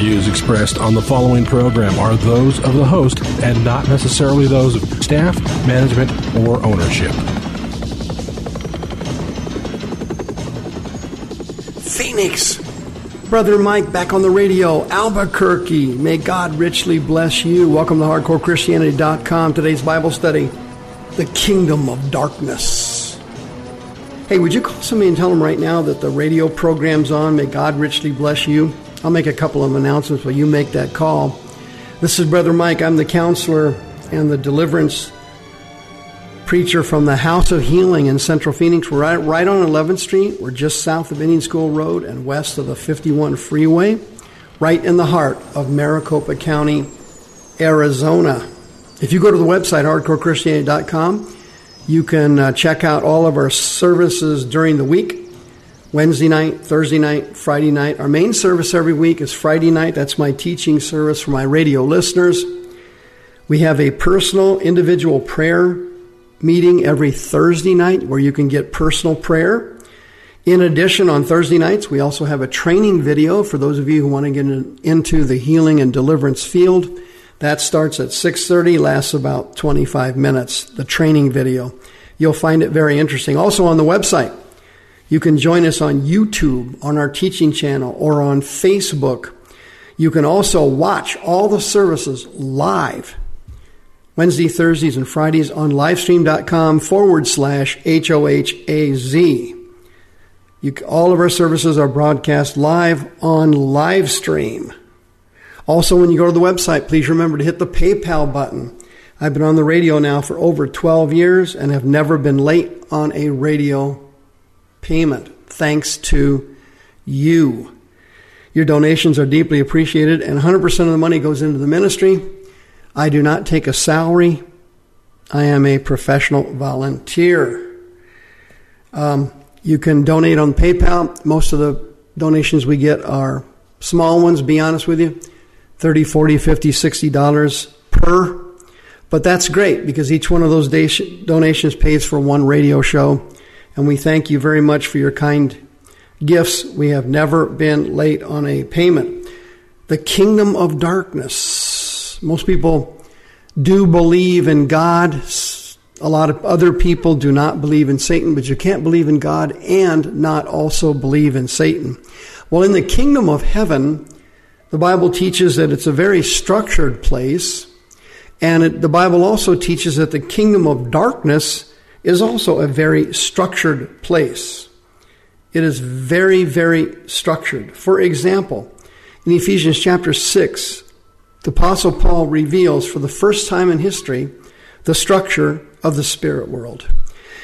views expressed on the following program are those of the host and not necessarily those of staff, management, or ownership. Phoenix. Brother Mike back on the radio, Albuquerque. May God richly bless you. Welcome to HardcoreChristianity.com. Today's Bible study, The Kingdom of Darkness. Hey, would you call somebody and tell them right now that the radio program's on? May God richly bless you. I'll make a couple of announcements while you make that call. This is Brother Mike. I'm the counselor and the deliverance preacher from the House of Healing in Central Phoenix. We're right, right on 11th Street. We're just south of Indian School Road and west of the 51 freeway, right in the heart of Maricopa County, Arizona. If you go to the website, hardcorechristianity.com, you can uh, check out all of our services during the week. Wednesday night, Thursday night, Friday night. Our main service every week is Friday night. That's my teaching service for my radio listeners. We have a personal, individual prayer meeting every Thursday night where you can get personal prayer. In addition, on Thursday nights, we also have a training video for those of you who want to get into the healing and deliverance field. That starts at 6:30, lasts about 25 minutes, the training video. You'll find it very interesting. Also on the website, you can join us on YouTube, on our teaching channel, or on Facebook. You can also watch all the services live Wednesday, Thursdays, and Fridays on livestream.com forward slash HOHAZ. You, all of our services are broadcast live on Livestream. Also, when you go to the website, please remember to hit the PayPal button. I've been on the radio now for over 12 years and have never been late on a radio payment, thanks to you. Your donations are deeply appreciated, and 100% of the money goes into the ministry. I do not take a salary. I am a professional volunteer. Um, you can donate on PayPal. Most of the donations we get are small ones, be honest with you 30 40 50 60 dollars per but that's great because each one of those donations pays for one radio show and we thank you very much for your kind gifts. We have never been late on a payment. The kingdom of darkness. Most people do believe in god. A lot of other people do not believe in satan but you can't believe in god and not also believe in satan. Well in the kingdom of heaven the Bible teaches that it's a very structured place, and it, the Bible also teaches that the kingdom of darkness is also a very structured place. It is very, very structured. For example, in Ephesians chapter 6, the Apostle Paul reveals for the first time in history the structure of the spirit world.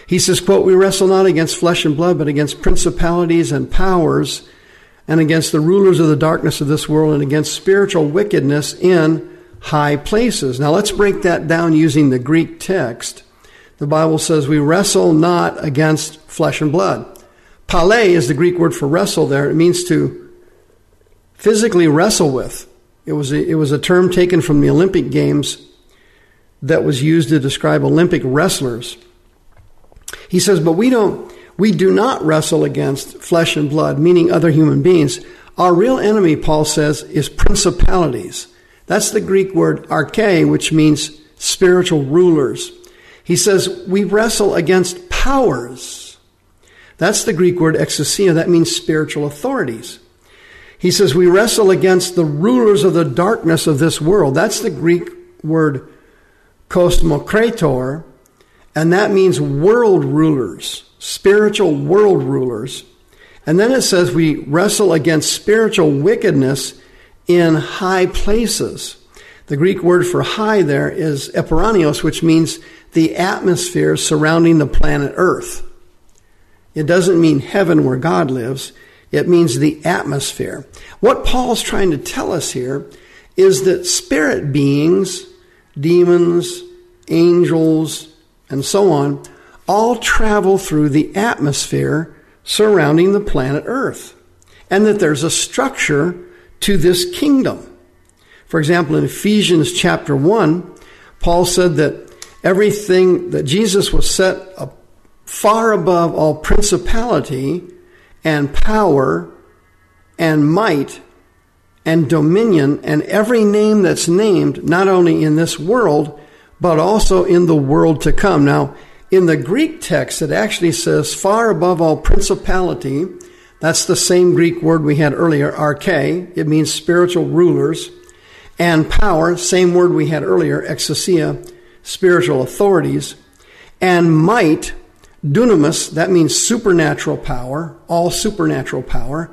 He says, quote, We wrestle not against flesh and blood, but against principalities and powers and against the rulers of the darkness of this world and against spiritual wickedness in high places. Now let's break that down using the Greek text. The Bible says we wrestle not against flesh and blood. Pale is the Greek word for wrestle there. It means to physically wrestle with. It was a, it was a term taken from the Olympic Games that was used to describe Olympic wrestlers. He says, but we don't we do not wrestle against flesh and blood, meaning other human beings. Our real enemy, Paul says, is principalities. That's the Greek word arche, which means spiritual rulers. He says we wrestle against powers. That's the Greek word exousia. That means spiritual authorities. He says we wrestle against the rulers of the darkness of this world. That's the Greek word kosmokrator, and that means world rulers spiritual world rulers. And then it says we wrestle against spiritual wickedness in high places. The Greek word for high there is eperanios, which means the atmosphere surrounding the planet Earth. It doesn't mean heaven where God lives. It means the atmosphere. What Paul's trying to tell us here is that spirit beings, demons, angels, and so on, all travel through the atmosphere surrounding the planet Earth. And that there's a structure to this kingdom. For example, in Ephesians chapter 1, Paul said that everything that Jesus was set up far above all principality and power and might and dominion and every name that's named, not only in this world, but also in the world to come. Now, in the Greek text, it actually says far above all principality. That's the same Greek word we had earlier, arche. It means spiritual rulers. And power, same word we had earlier, exousia, spiritual authorities. And might, dunamis, that means supernatural power, all supernatural power.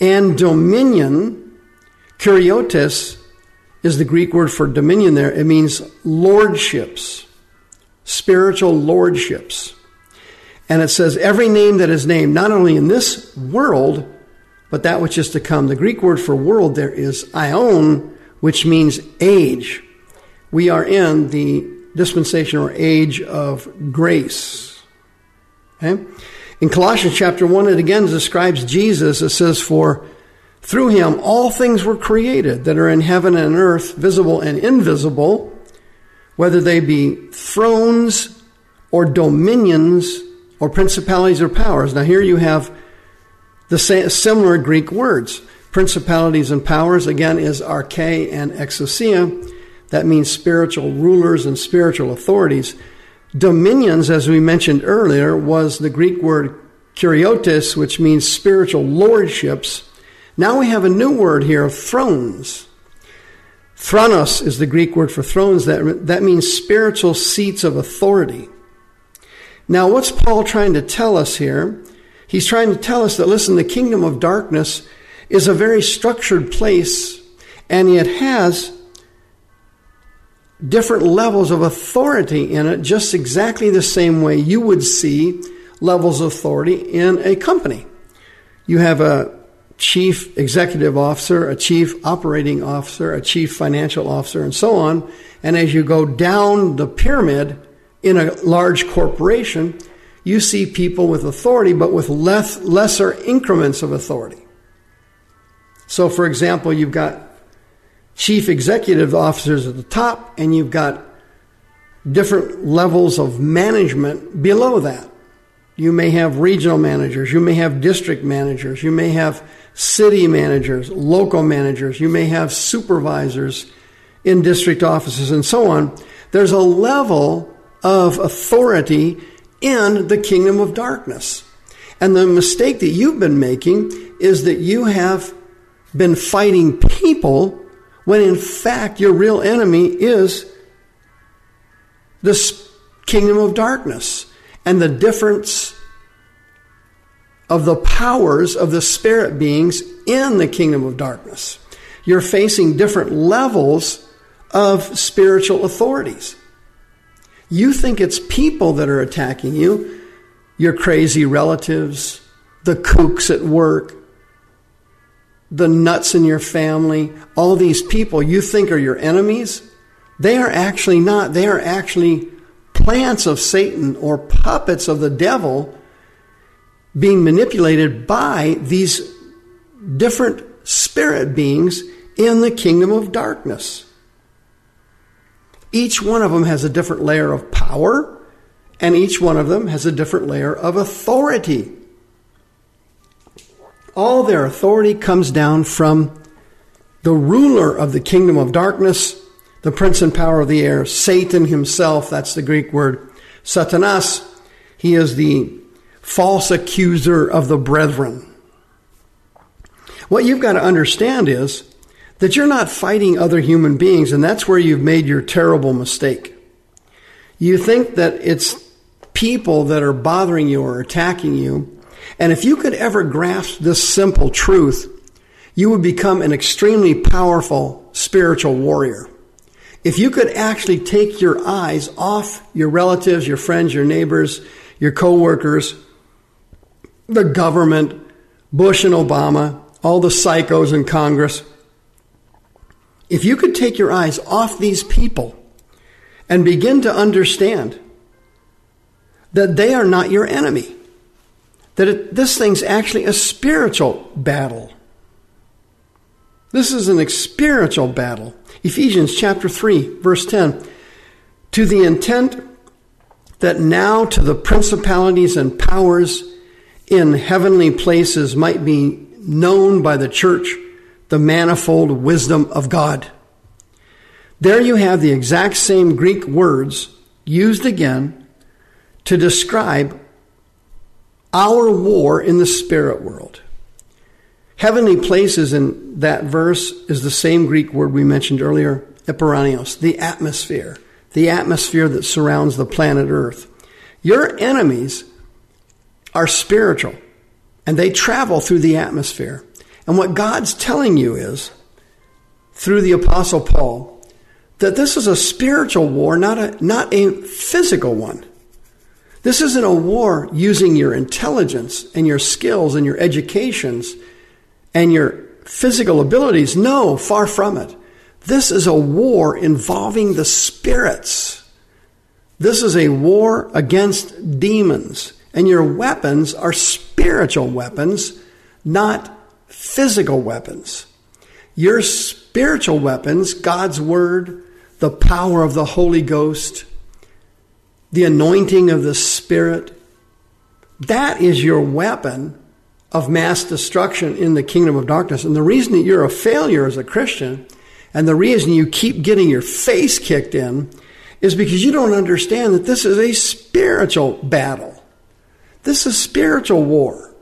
And dominion, kuriotes, is the Greek word for dominion there. It means lordships, spiritual lordships. And it says every name that is named, not only in this world, but that which is to come. The Greek word for world there is aion, which means age. We are in the dispensation or age of grace. Okay? In Colossians chapter 1, it again describes Jesus. It says, For through him, all things were created that are in heaven and earth, visible and invisible, whether they be thrones or dominions or principalities or powers. Now, here you have the similar Greek words. Principalities and powers, again, is arche and exousia. That means spiritual rulers and spiritual authorities. Dominions, as we mentioned earlier, was the Greek word kuriotes, which means spiritual lordships. Now we have a new word here, thrones. Thronos is the Greek word for thrones. That, that means spiritual seats of authority. Now, what's Paul trying to tell us here? He's trying to tell us that, listen, the kingdom of darkness is a very structured place, and it has different levels of authority in it, just exactly the same way you would see levels of authority in a company. You have a chief executive officer, a chief operating officer, a chief financial officer, and so on. And as you go down the pyramid in a large corporation, you see people with authority, but with less, lesser increments of authority. So, for example, you've got chief executive officers at the top, and you've got different levels of management below that. You may have regional managers, you may have district managers, you may have city managers, local managers, you may have supervisors in district offices, and so on. There's a level of authority in the kingdom of darkness. And the mistake that you've been making is that you have been fighting people when in fact your real enemy is this kingdom of darkness and the difference of the powers of the spirit beings in the kingdom of darkness. You're facing different levels of spiritual authorities. You think it's people that are attacking you, your crazy relatives, the kooks at work, the nuts in your family, all these people you think are your enemies, they are actually not. They are actually plants of Satan or puppets of the devil being manipulated by these different spirit beings in the kingdom of darkness. Each one of them has a different layer of power, and each one of them has a different layer of authority. All their authority comes down from the ruler of the kingdom of darkness, the prince and power of the air, Satan himself. That's the Greek word. Satanas. He is the false accuser of the brethren. What you've got to understand is that you're not fighting other human beings, and that's where you've made your terrible mistake. You think that it's people that are bothering you or attacking you, and if you could ever grasp this simple truth, you would become an extremely powerful spiritual warrior. If you could actually take your eyes off your relatives, your friends, your neighbors, your coworkers, the government, Bush and Obama, all the psychos in Congress. If you could take your eyes off these people and begin to understand that they are not your enemy, that it, this thing's actually a spiritual battle. This is an spiritual battle. Ephesians chapter 3, verse 10. To the intent that now to the principalities and powers in heavenly places might be known by the church the manifold wisdom of God. There you have the exact same Greek words used again to describe our war in the spirit world. Heavenly places in that verse is the same Greek word we mentioned earlier, eperanios, the atmosphere, the atmosphere that surrounds the planet Earth. Your enemies are spiritual and they travel through the atmosphere. And what God's telling you is, through the Apostle Paul, that this is a spiritual war, not a, not a physical one. This isn't a war using your intelligence and your skills and your educations and your physical abilities. No, far from it. This is a war involving the spirits. This is a war against demons. And your weapons are spiritual weapons, not physical weapons. Your spiritual weapons, God's Word, the power of the Holy Ghost, the anointing of the Spirit, that is your weapon of mass destruction in the kingdom of darkness. And the reason that you're a failure as a Christian and the reason you keep getting your face kicked in is because you don't understand that this is a spiritual battle. This is spiritual war.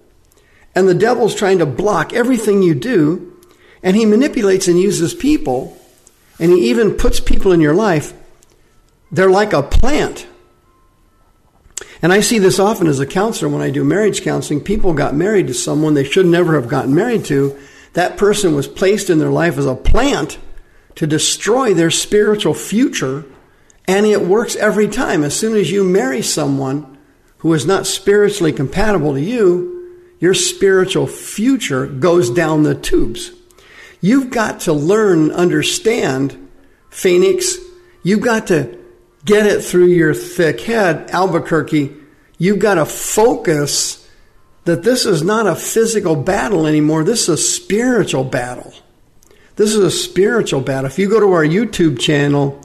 And the devil's trying to block everything you do, and he manipulates and uses people, and he even puts people in your life. They're like a plant. And I see this often as a counselor when I do marriage counseling. People got married to someone they should never have gotten married to. That person was placed in their life as a plant to destroy their spiritual future, and it works every time. As soon as you marry someone who is not spiritually compatible to you, your spiritual future goes down the tubes. You've got to learn, understand, Phoenix. You've got to get it through your thick head, Albuquerque. You've got to focus that this is not a physical battle anymore. This is a spiritual battle. This is a spiritual battle. If you go to our YouTube channel,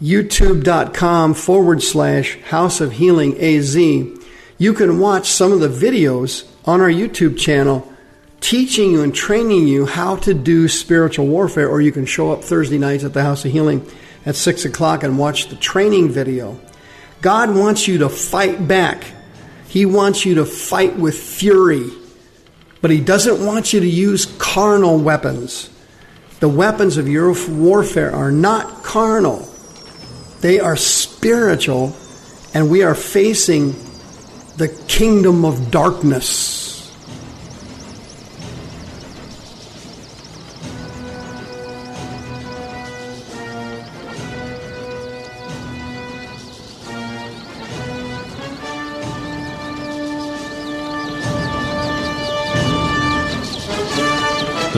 youtube.com forward slash House of Healing AZ, you can watch some of the videos on our YouTube channel teaching you and training you how to do spiritual warfare, or you can show up Thursday nights at the House of Healing at 6 o'clock and watch the training video. God wants you to fight back. He wants you to fight with fury, but He doesn't want you to use carnal weapons. The weapons of your warfare are not carnal. They are spiritual, and we are facing the kingdom of darkness.